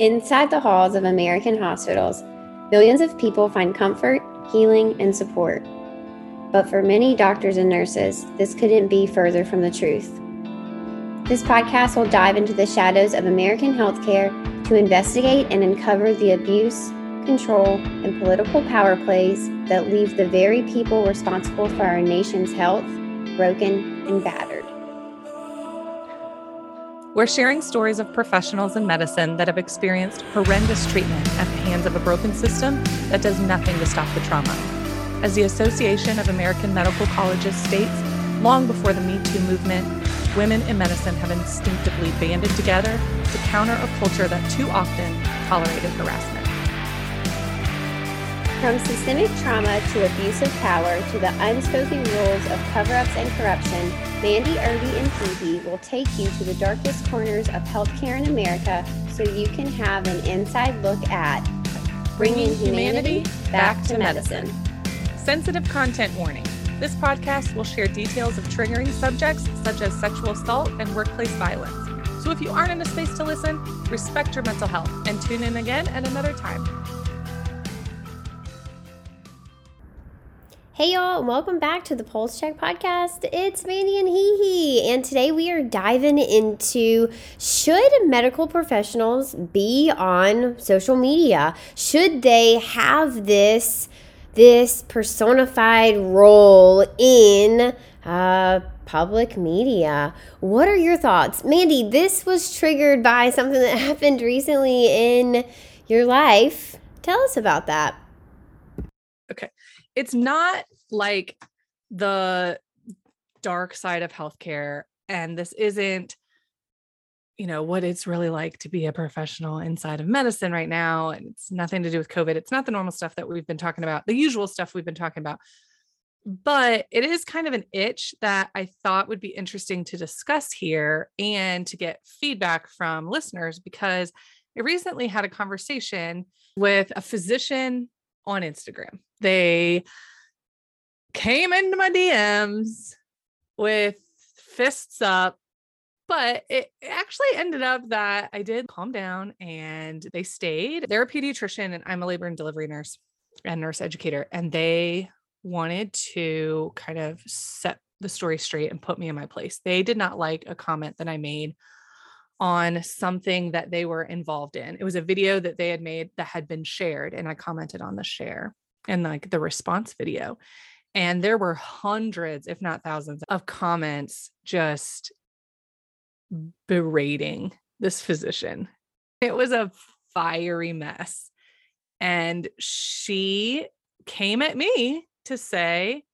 Inside the halls of American hospitals, millions of people find comfort, healing, and support. But for many doctors and nurses, this couldn't be further from the truth. This podcast will dive into the shadows of American healthcare to investigate and uncover the abuse, control, and political power plays that leave the very people responsible for our nation's health broken and battered. We're sharing stories of professionals in medicine that have experienced horrendous treatment at the hands of a broken system that does nothing to stop the trauma. As the Association of American Medical Colleges states, long before the Me Too movement, women in medicine have instinctively banded together to counter a culture that too often tolerated harassment. From systemic trauma to abuse of power to the unspoken rules of cover ups and corruption, Mandy Irby and Phoebe will take you to the darkest corners of healthcare in America so you can have an inside look at bringing humanity back to medicine. Sensitive content warning. This podcast will share details of triggering subjects such as sexual assault and workplace violence. So if you aren't in a space to listen, respect your mental health and tune in again at another time. Hey y'all, and welcome back to the Pulse Check podcast. It's Mandy and Hee Hee, and today we are diving into should medical professionals be on social media? Should they have this this personified role in uh, public media? What are your thoughts, Mandy? This was triggered by something that happened recently in your life. Tell us about that. Okay it's not like the dark side of healthcare and this isn't you know what it's really like to be a professional inside of medicine right now and it's nothing to do with covid. It's not the normal stuff that we've been talking about the usual stuff we've been talking about. But it is kind of an itch that i thought would be interesting to discuss here and to get feedback from listeners because i recently had a conversation with a physician on instagram they came into my DMs with fists up. But it actually ended up that I did calm down and they stayed. They're a pediatrician and I'm a labor and delivery nurse and nurse educator. And they wanted to kind of set the story straight and put me in my place. They did not like a comment that I made on something that they were involved in. It was a video that they had made that had been shared, and I commented on the share and like the response video. And there were hundreds, if not thousands, of comments just berating this physician. It was a fiery mess. And she came at me to say,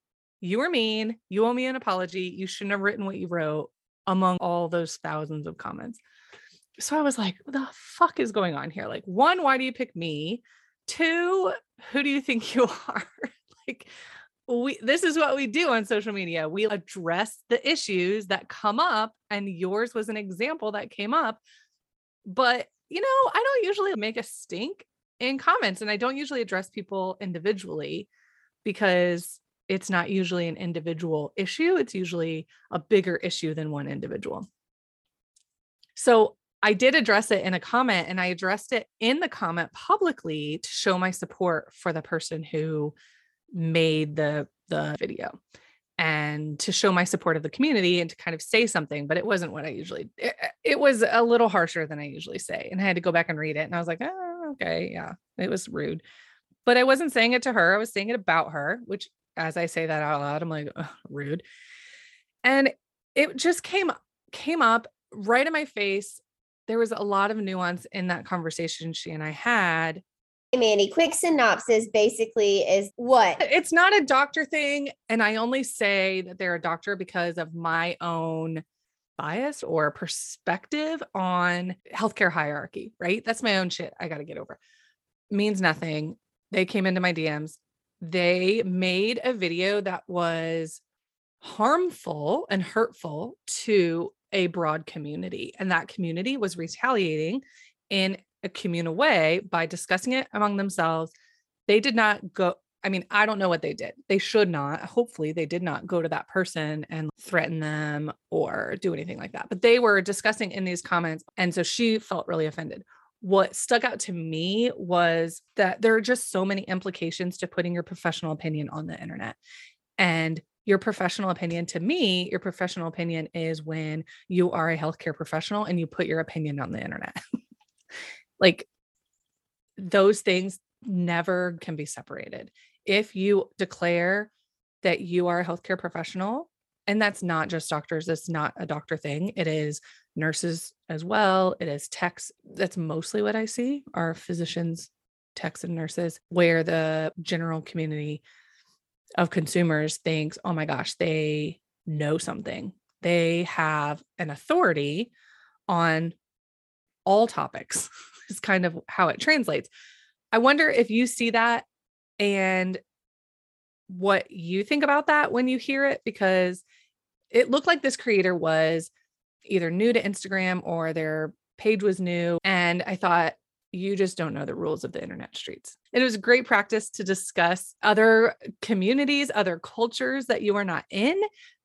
You were mean. You owe me an apology. You shouldn't have written what you wrote among all those thousands of comments. So I was like, the fuck is going on here? Like, one, why do you pick me? Two, who do you think you are? like, we this is what we do on social media. We address the issues that come up and yours was an example that came up. But, you know, I don't usually make a stink in comments and I don't usually address people individually because it's not usually an individual issue. It's usually a bigger issue than one individual. So I did address it in a comment and I addressed it in the comment publicly to show my support for the person who made the the video and to show my support of the community and to kind of say something but it wasn't what i usually it, it, was a little harsher than i usually say and i had to go back and read it and i was like oh, okay yeah it was rude but i wasn't saying it to her i was saying it about her which as i say that out loud i'm like rude and it just came came up right in my face there was a lot of nuance in that conversation she and i had Mandy, quick synopsis basically is what? Uh, it's not a doctor thing. And I only say that they're a doctor because of my own bias or perspective on healthcare hierarchy, right? That's my own shit. I got to get over. Means nothing. They came into my DMs. They made a video that was harmful and hurtful to a broad community. And that community was retaliating in a communal way by discussing it among themselves. They did not go. I mean, I don't know what they did. They should not. Hopefully, they did not go to that person and threaten them or do anything like that. But they were discussing in these comments. And so she felt really offended. What stuck out to me was that there are just so many implications to putting your professional opinion on the internet. And your professional opinion to me, your professional opinion is when you are a healthcare professional and you put your opinion on the internet. like those things never can be separated. If you declare that you are a healthcare professional, and that's not just doctors, it's not a doctor thing, it is nurses as well, it is techs. That's mostly what I see are physicians, techs, and nurses, where the general community of consumers thinks, oh my gosh, they know something. They have an authority on all topics, is kind of how it translates. I wonder if you see that and what you think about that when you hear it, because it looked like this creator was either new to Instagram or their page was new. And I thought, you just don't know the rules of the internet streets. It was great practice to discuss other communities, other cultures that you are not in,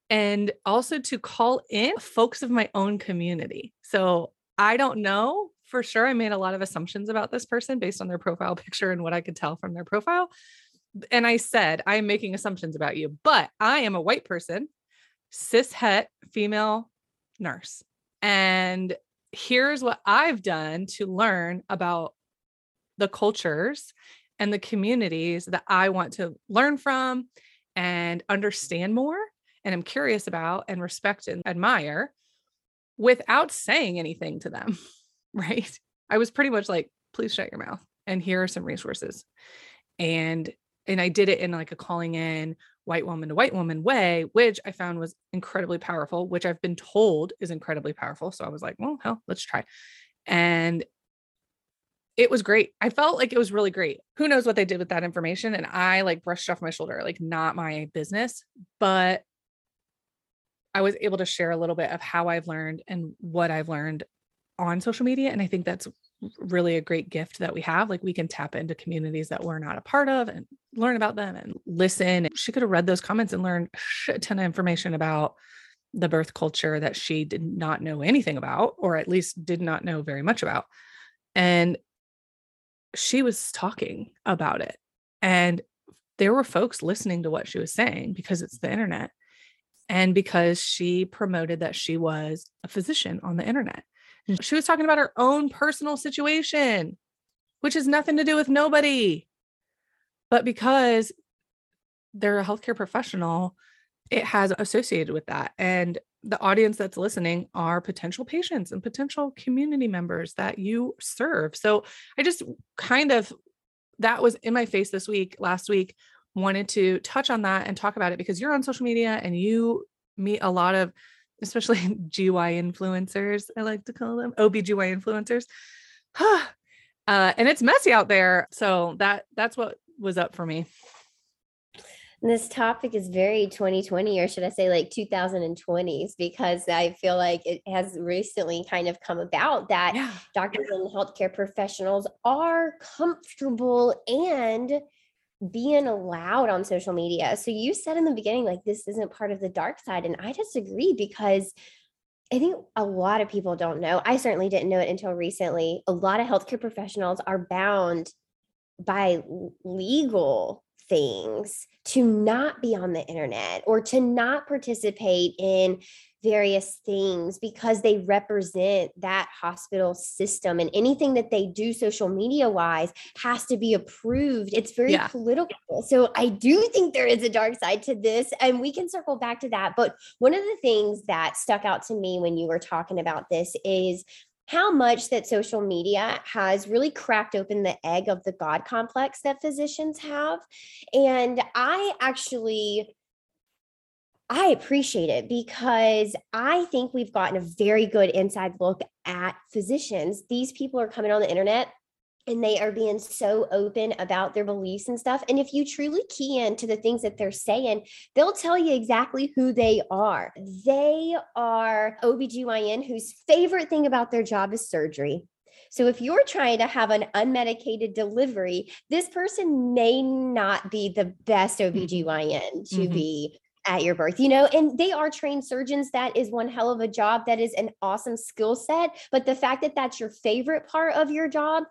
and also to call in folks of my own community. So I don't know for sure. I made a lot of assumptions about this person based on their profile picture and what I could tell from their profile. And I said, I am making assumptions about you, but I am a white person, cis het female nurse. And here's what I've done to learn about the cultures and the communities that I want to learn from and understand more and I'm curious about and respect and admire without saying anything to them. Right. I was pretty much like, please shut your mouth and here are some resources. And and I did it in like a calling in white woman to white woman way, which I found was incredibly powerful, which I've been told is incredibly powerful. So I was like, well, hell, let's try. And it was great. I felt like it was really great. Who knows what they did with that information? And I like brushed off my shoulder, like not my business, but I was able to share a little bit of how I've learned and what I've learned on social media. And I think that's really a great gift that we have. Like we can tap into communities that we're not a part of and learn about them and listen. She could have read those comments and learned a ton of information about the birth culture that she did not know anything about, or at least did not know very much about. And she was talking about it. And there were folks listening to what she was saying because it's the internet and because she promoted that she was a physician on the internet. She was talking about her own personal situation, which has nothing to do with nobody. But because they're a healthcare professional, it has associated with that. And the audience that's listening are potential patients and potential community members that you serve. So I just kind of, that was in my face this week, last week, wanted to touch on that and talk about it because you're on social media and you meet a lot of especially GY influencers, I like to call them OBGY influencers. uh, and it's messy out there. So that that's what was up for me. And this topic is very 2020, or should I say like 2020s, because I feel like it has recently kind of come about that yeah. doctors and healthcare professionals are comfortable and being allowed on social media. So you said in the beginning, like, this isn't part of the dark side. And I disagree because I think a lot of people don't know. I certainly didn't know it until recently. A lot of healthcare professionals are bound by legal things to not be on the internet or to not participate in various things because they represent that hospital system and anything that they do social media wise has to be approved it's very yeah. political so i do think there is a dark side to this and we can circle back to that but one of the things that stuck out to me when you were talking about this is how much that social media has really cracked open the egg of the God complex that physicians have. And I actually I appreciate it because I think we've gotten a very good inside look at physicians. These people are coming on the internet and they are being so open about their beliefs and stuff. And if you truly key into the things that they're saying, they'll tell you exactly who they are. They are OBGYN whose favorite thing about their job is surgery. So if you're trying to have an unmedicated delivery, this person may not be the best OBGYN to mm-hmm. be at your birth, you know, and they are trained surgeons. That is one hell of a job. That is an awesome skill set. But the fact that that's your favorite part of your job,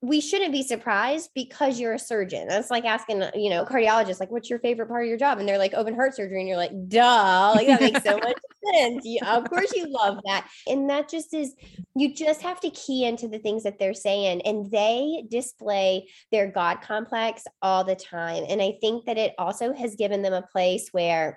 we shouldn't be surprised because you're a surgeon. That's like asking, uh, you know, cardiologist, like, what's your favorite part of your job? And they're like, open heart surgery. And you're like, duh, like that makes so much sense. Yeah, of course you love that. And that just is, you just have to key into the things that they're saying. And they display their God complex all the time. And I think that it also has given them a place where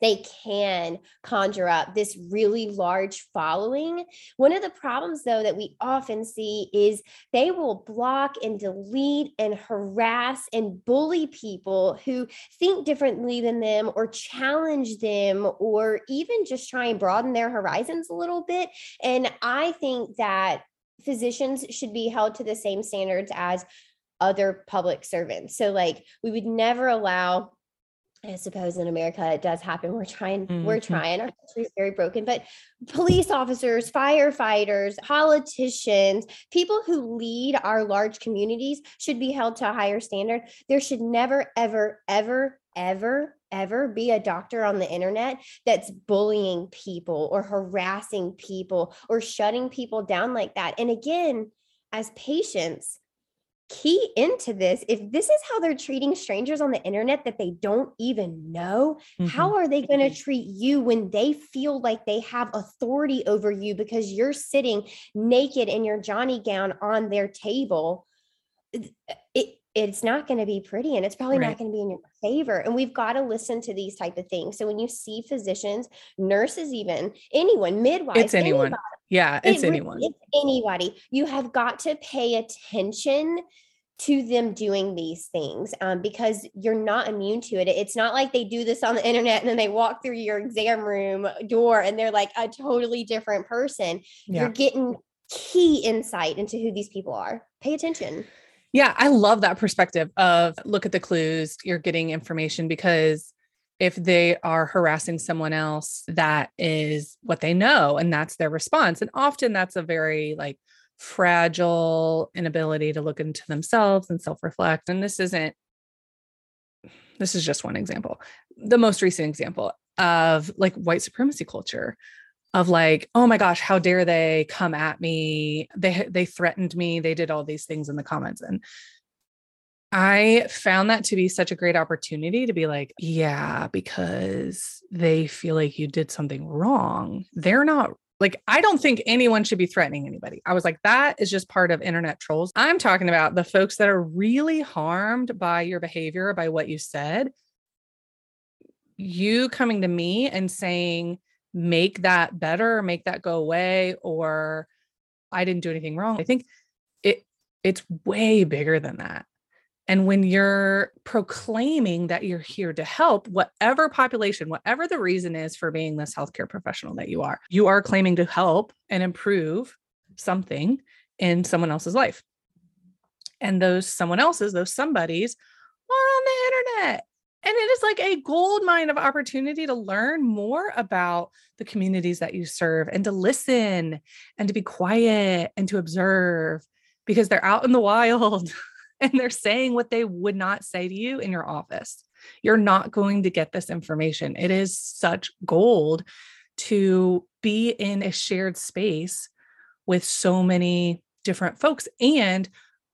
they can conjure up this really large following. One of the problems, though, that we often see is they will block and delete and harass and bully people who think differently than them or challenge them or even just try and broaden their horizons a little bit. And I think that physicians should be held to the same standards as other public servants. So, like, we would never allow I suppose in America it does happen. We're trying, mm-hmm. we're trying. Our country is very broken, but police officers, firefighters, politicians, people who lead our large communities should be held to a higher standard. There should never, ever, ever, ever, ever be a doctor on the internet that's bullying people or harassing people or shutting people down like that. And again, as patients, key into this if this is how they're treating strangers on the internet that they don't even know mm-hmm. how are they going to treat you when they feel like they have authority over you because you're sitting naked in your johnny gown on their table it, it's not going to be pretty and it's probably right. not going to be in your favor and we've got to listen to these type of things so when you see physicians nurses even anyone midwives it's anyone anybody, yeah it's it, anyone it's anybody you have got to pay attention to them doing these things um, because you're not immune to it. It's not like they do this on the internet and then they walk through your exam room door and they're like a totally different person. Yeah. You're getting key insight into who these people are. Pay attention. Yeah, I love that perspective of look at the clues, you're getting information because if they are harassing someone else, that is what they know and that's their response. And often that's a very like fragile inability to look into themselves and self reflect. And this isn't, this is just one example. The most recent example of like white supremacy culture of like oh my gosh how dare they come at me they they threatened me they did all these things in the comments and I found that to be such a great opportunity to be like, yeah, because they feel like you did something wrong. They're not like, I don't think anyone should be threatening anybody. I was like, that is just part of internet trolls. I'm talking about the folks that are really harmed by your behavior, by what you said. You coming to me and saying, make that better, make that go away, or I didn't do anything wrong. I think it it's way bigger than that. And when you're proclaiming that you're here to help whatever population, whatever the reason is for being this healthcare professional that you are, you are claiming to help and improve something in someone else's life. And those someone else's, those somebodies are on the internet. And it is like a gold mine of opportunity to learn more about the communities that you serve and to listen and to be quiet and to observe because they're out in the wild and they're saying what they would not say to you in your office. You're not going to get this information. It is such gold to be in a shared space with so many different folks and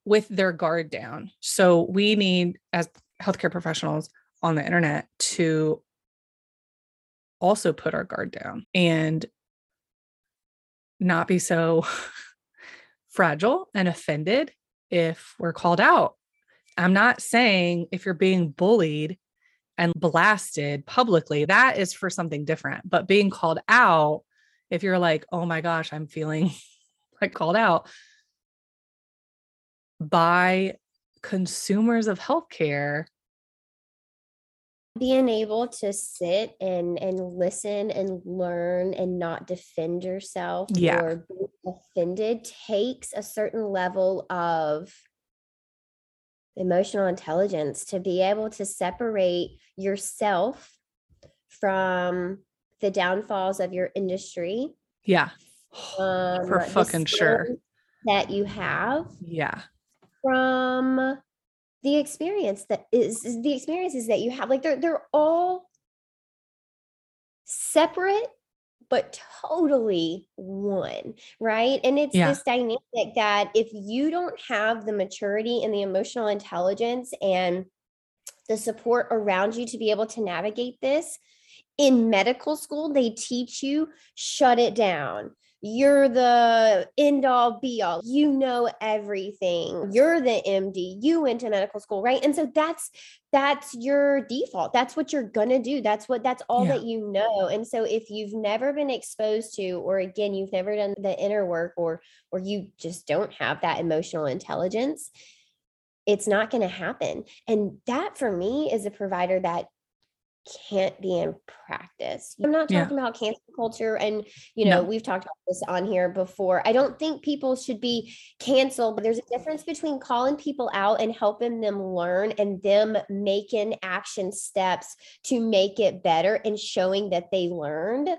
with their guard down. So we need, as healthcare professionals, on the internet to also put our guard down and not be so fragile and offended if we're called out. I'm not saying if you're being bullied and blasted publicly, that is for something different. But being called out, if you're like, oh my gosh, I'm feeling like called out by consumers of healthcare being able to sit and and listen and learn and not defend yourself yeah. or be offended takes a certain level of emotional intelligence to be able to separate yourself from the downfalls of your industry yeah. Um, for fucking sure. that you have yeah. from the experience that is, is the experiences that you have like they're they're all separate but totally one, right? And it's Yeah. this dynamic that if you don't have the maturity and the emotional intelligence and the support around you to be able to navigate this, in medical school, they teach you shut it down. You're the end all be all. You know everything. You're the MD. You went to medical school, right? And so that's that's your default. That's what you're going to do. That's what that's all Yeah. that you know. And so if you've never been exposed to or again you've never done the inner work or or you just don't have that emotional intelligence, it's not going to happen. And that for me is a provider that can't be in practice. I'm not Yeah. talking about cancel culture and you know, No. we've talked about this on here before. I don't think people should be canceled, but there's a difference between calling people out and helping them learn and them making action steps to make it better and showing that they learned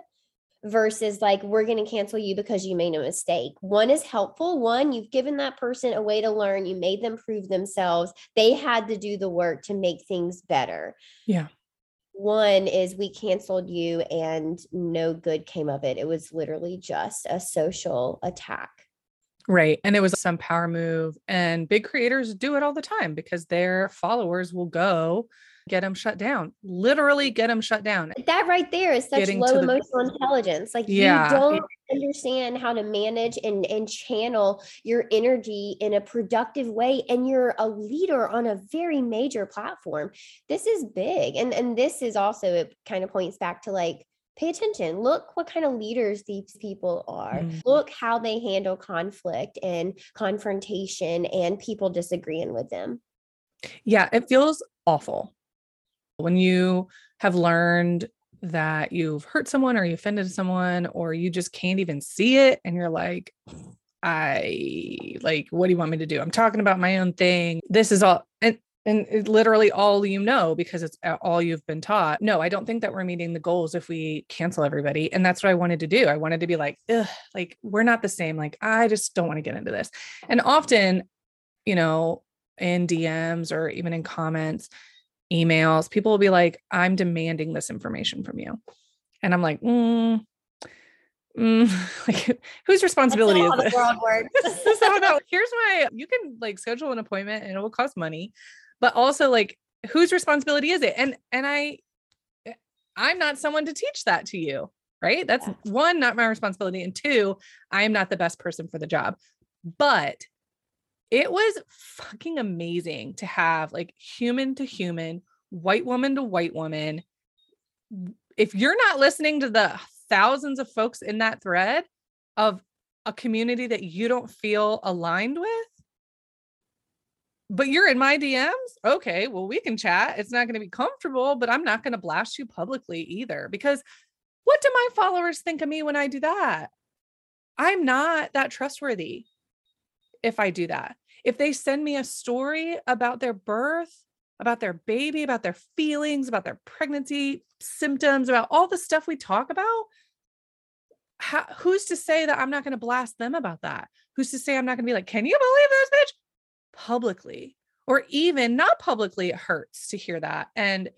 versus like we're going to cancel you because you made a mistake. One is helpful. One, you've given that person a way to learn. You made them prove themselves. They had to do the work to make things better. Yeah. One is we canceled you and no good came of it. It was literally just a social attack. Right. And it was some power move. And big creators do it all the time because their followers will go get them shut down, literally get them shut down. That right there is such Getting low the- emotional intelligence. Like Yeah. you don't understand how to manage and, and channel your energy in a productive way. And you're a leader on a very major platform. This is big. And and this is also it kind of points back to like pay attention. Look what kind of leaders these people are. Mm. Look how they handle conflict and confrontation and people disagreeing with them. Yeah. It feels awful when you have learned that you've hurt someone or you offended someone or you just can't even see it and you're like i like what do you want me to do? I'm talking about my own thing. This is all and and literally all you know because it's all you've been taught. No i don't think that we're meeting the goals if we cancel everybody and that's what i wanted to do. I wanted to be like like we're not the same. Like i just don't want to get into this. And often you know in dms or even in comments emails, people will be like, I'm demanding this information from you. And I'm like, mm, mm, like whose responsibility is That's not how this? the world works. This is how that- here's my you can like schedule an appointment and it will cost money, but also like whose responsibility is it? And and I I'm not someone to teach that to you, right? That's Yeah. one, not my responsibility. And two, I am not the best person for the job. But it was fucking amazing to have like human to human, white woman to white woman. If you're not listening to the thousands of folks in that thread of a community that you don't feel aligned with, but you're in my DMs, okay, well, we can chat. It's not going to be comfortable, but I'm not going to blast you publicly either because what do my followers think of me when I do that? I'm not that trustworthy if I do that. If they send me a story about their birth, about their baby, about their feelings, about their pregnancy symptoms, about all the stuff we talk about, how, who's to say that I'm not going to blast them about that? Who's to say I'm not going to be like, can you believe this bitch? Publicly, or even not publicly, it hurts to hear that. And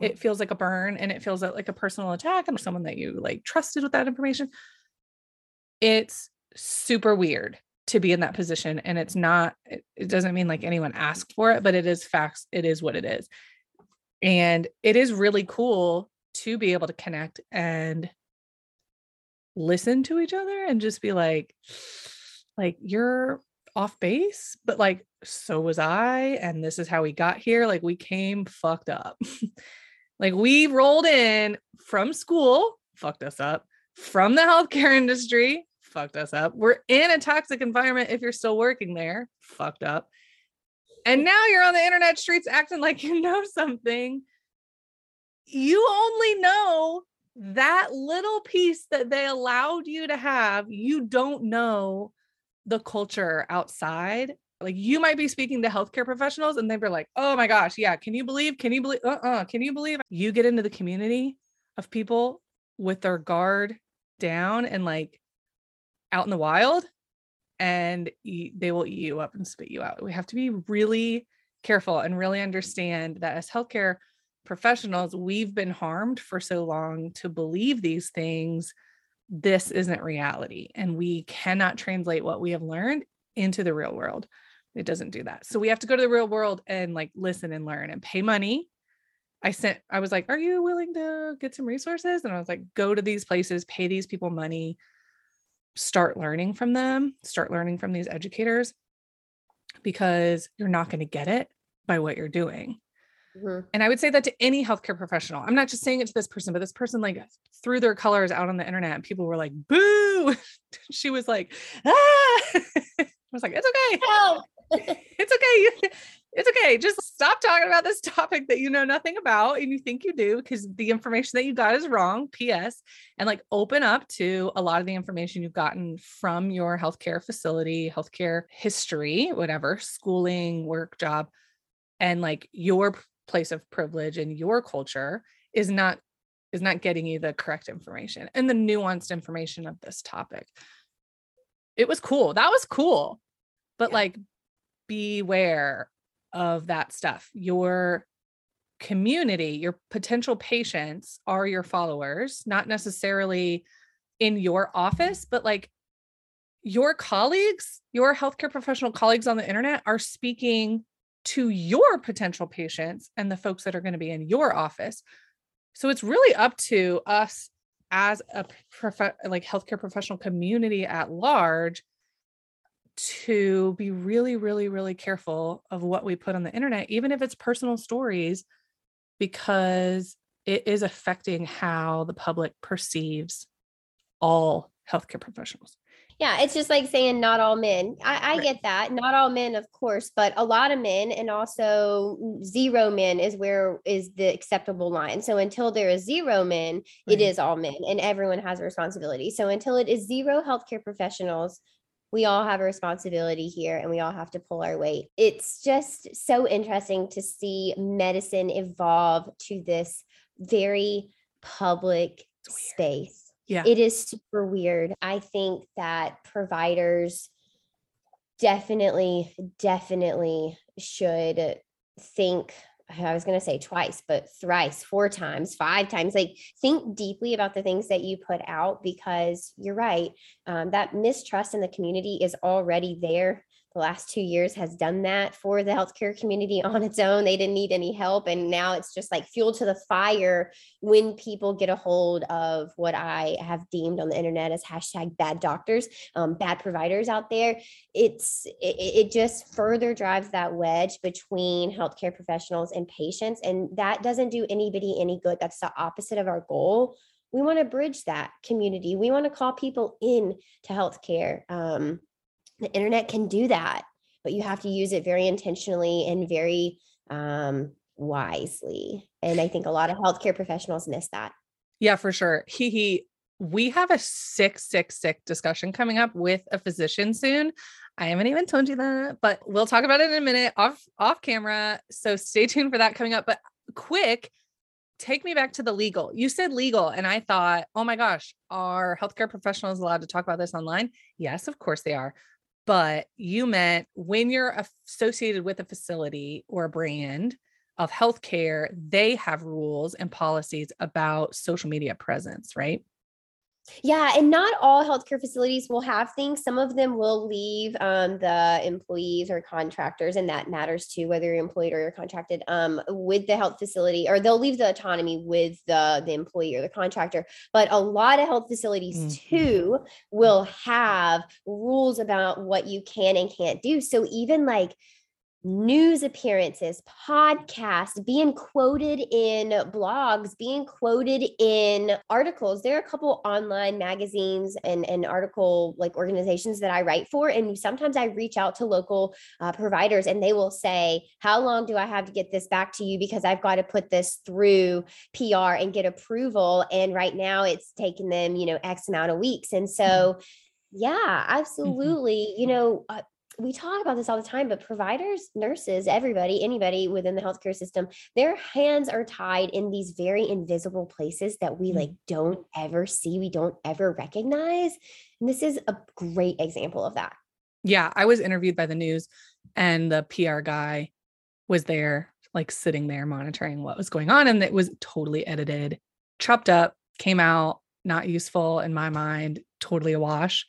it feels like a burn and it feels like a personal attack on someone that you like trusted with that information. It's super weird to be in that position. And it's not, it, doesn't mean like anyone asked for it, but it is facts. It is what it is. And it is really cool to be able to connect and listen to each other and just be like, like you're off base, but like so was I, and this is how we got here. Like we came fucked up. like we rolled in from school, fucked us up, from the healthcare industry, fucked us up. We're in a toxic environment if you're still working there, fucked up. And now you're on the internet streets acting like you know something. You only know that little piece that they allowed you to have. You don't know the culture outside. Like you might be speaking to healthcare professionals and they were like, oh my gosh, yeah, can you believe? Can you believe? Uh uh Can you believe? You get into the community of people with their guard down and like out in the wild and you, they will eat you up and spit you out. We have to be really careful and really understand that as healthcare professionals, we've been harmed for so long to believe these things. This isn't reality. And we cannot translate what we have learned into the real world. It doesn't do that. So we have to go to the real world and like listen and learn and pay money. I sent, I was like, Are you willing to get some resources? And I was like, Go to these places, pay these people money, start learning from them, start learning from these educators because you're not going to get it by what you're doing. Mm-hmm. And I would say that to any healthcare professional. I'm not just saying it to this person, but this person like threw their colors out on the internet and people were like, boo. she was like, ah. I was like, it's okay. it's okay. It's okay. Just stop talking about this topic that you know nothing about and you think you do because the information that you got is wrong. P.S. And like open up to a lot of the information you've gotten from your healthcare facility, healthcare history, whatever, schooling, work, job, and like your place of privilege and your culture is not is not getting you the correct information and the nuanced information of this topic. It was cool. That was cool. But yeah. like beware of that stuff. Your community, your potential patients are your followers, not necessarily in your office, but like your colleagues, your healthcare professional colleagues on the internet are speaking to your potential patients and the folks that are going to be in your office. So it's really up to us as a prof- like healthcare professional community at large to be really, really, really careful of what we put on the internet, even if it's personal stories, because it is affecting how the public perceives all healthcare professionals. Yeah, it's just like saying not all men. I, I right. get that. Not all men, of course, but a lot of men and also zero men is where is the acceptable line. So until there is zero men, right. it is all men and everyone has a responsibility. So until it is zero healthcare professionals, we all have a responsibility here and we all have to pull our weight. It's just so interesting to see medicine evolve to this very public space. Yeah. It is super weird. I think that providers definitely, definitely should think I was going to say twice, but thrice, four times, five times. Like think deeply about the things that you put out because you're right. Um, that mistrust in the community is already there the last two years has done that for the healthcare community on its own. They didn't need any help. And now it's just like fuel to the fire when people get a hold of what I have deemed on the internet as hashtag bad doctors, um, bad providers out there. It's it, it just further drives that wedge between healthcare professionals and patients. And that doesn't do anybody any good. That's the opposite of our goal. We want to bridge that community. We want to call people in to healthcare. Um, the internet can do that but you have to use it very intentionally and very um, wisely and i think a lot of healthcare professionals miss that. Yeah for sure. He he we have a sick sick sick discussion coming up with a physician soon. I haven't even told you that but we'll talk about it in a minute off off camera so stay tuned for that coming up. But quick take me back to the legal. You said legal, and I thought, oh my gosh, are healthcare professionals allowed to talk about this online? Yes, of course they are but you meant when you're associated with a facility or a brand of healthcare, they have rules and policies about social media presence, right? Yeah, and not all healthcare facilities will have things. Some of them will leave um, the employees or contractors, and that matters too, whether you're employed or you're contracted um, with the health facility, or they'll leave the autonomy with the, the employee or the contractor. But a lot of health facilities mm-hmm. too will have rules about what you can and can't do. So even like news appearances, podcasts, being quoted in blogs, being quoted in articles. There are a couple online magazines and, and article like organizations that I write for. And sometimes I reach out to local uh, providers and they will say, How long do I have to get this back to you? Because I've got to put this through PR and get approval. And right now it's taking them, you know, X amount of weeks. And so, mm-hmm. yeah, mm-hmm. absolutely. Mm-hmm. You know, uh, we talk about this all the time, but providers, nurses, everybody, anybody within the healthcare system, their hands are tied in these very invisible places that we like mm-hmm. don't ever see, we don't ever recognize. And this is a great example of that. Yeah, I was interviewed by the news and the PR guy was there like sitting there monitoring what was going on. And it was totally edited, chopped up, came out, not useful in my mind, totally a wash.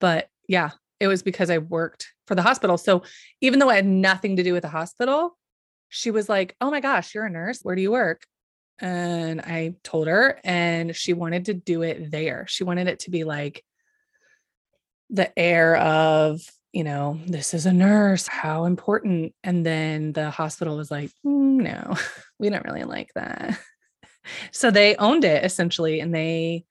But yeah, it was because I worked for the hospital. So even though I had nothing to do with the hospital, she was like, Oh my gosh, you're a nurse. Where do you work? And I told her, and she wanted to do it there. She wanted it to be like the air of, you know, this is a nurse, how important. And then the hospital was like, mm, no, we don't really like that. so they owned it essentially, and they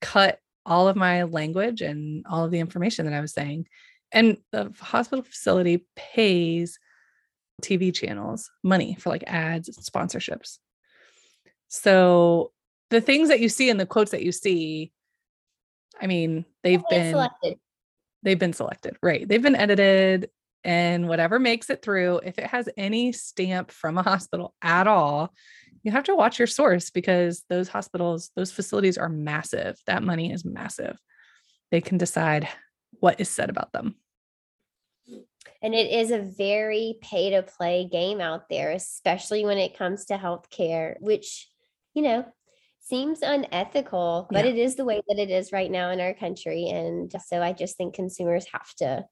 cut all of my language and all of the information that I was saying. And the hospital facility pays TV channels money for like ads, and sponsorships. So the things that you see in the quotes that you see, I mean, they've been selected. They've been selected, right? They've been edited and whatever makes it through, if it has any stamp from a hospital at all, you have to watch your source because those hospitals, those facilities are massive. That money is massive. They can decide what is said about them. And it is a very pay to play game out there, especially when it comes to healthcare, which, you know, seems unethical, but yeah. it is the way that it is right now in our country. And so I just think consumers have to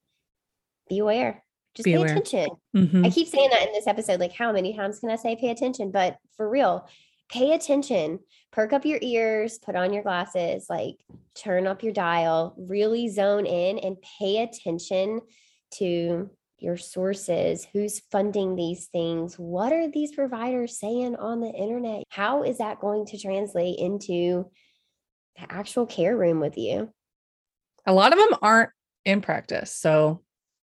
be aware just Be pay aware. attention. Mm-hmm. I keep saying that in this episode. Like, how many times can I say pay attention? But for real, pay attention. Perk up your ears, put on your glasses, like turn up your dial, really zone in and pay attention to your sources, who's funding these things, what are these providers saying on the internet? How is that going to translate into the actual care room with you? A lot of them aren't in practice. So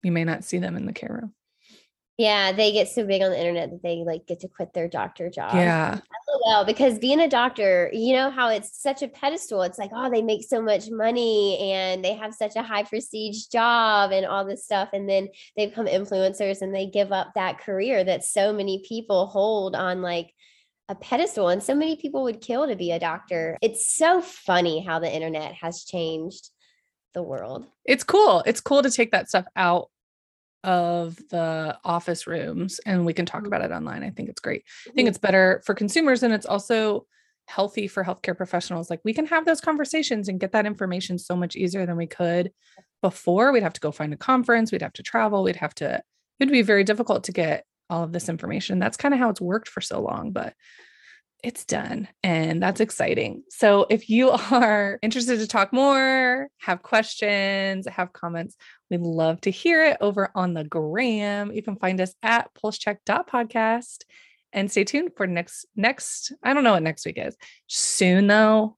you may not see them in the care room. Yeah, they get so big on the internet that they like get to quit their doctor job. Yeah. Well, because being a doctor, you know how it's such a pedestal. It's like, oh, they make so much money and they have such a high prestige job and all this stuff. And then they become influencers and they give up that career that so many people hold on like a pedestal. And so many people would kill to be a doctor. It's so funny how the internet has changed the world. It's cool. It's cool to take that stuff out of the office rooms and we can talk mm-hmm. about it online. I think it's great. I think it's better for consumers and it's also healthy for healthcare professionals. Like we can have those conversations and get that information so much easier than we could before. We'd have to go find a conference, we'd have to travel, we'd have to, it'd be very difficult to get all of this information. That's kind of how it's worked for so long. But it's done and that's exciting. So if you are interested to talk more, have questions, have comments, we'd love to hear it over on the gram. You can find us at pulsecheck.podcast and stay tuned for next next I don't know what next week is. Soon though,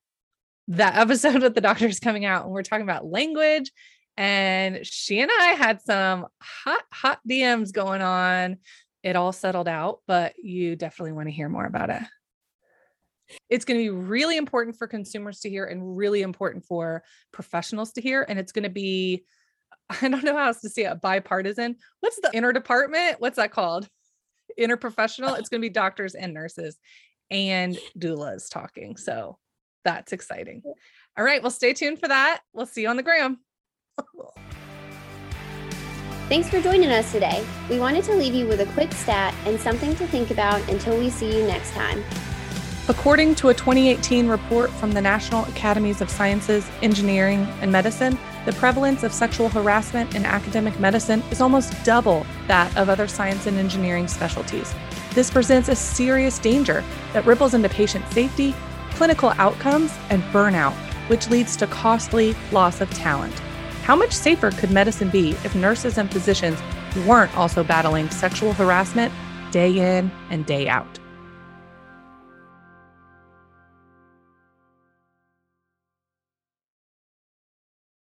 that episode with the doctor is coming out and we're talking about language and she and I had some hot hot DMs going on. It all settled out, but you definitely want to hear more about it. It's going to be really important for consumers to hear and really important for professionals to hear. And it's going to be, I don't know how else to say it, bipartisan. What's the interdepartment? What's that called? Interprofessional. It's going to be doctors and nurses and doulas talking. So that's exciting. All right. Well, stay tuned for that. We'll see you on the gram. Thanks for joining us today. We wanted to leave you with a quick stat and something to think about until we see you next time. According to a 2018 report from the National Academies of Sciences, Engineering, and Medicine, the prevalence of sexual harassment in academic medicine is almost double that of other science and engineering specialties. This presents a serious danger that ripples into patient safety, clinical outcomes, and burnout, which leads to costly loss of talent. How much safer could medicine be if nurses and physicians weren't also battling sexual harassment day in and day out?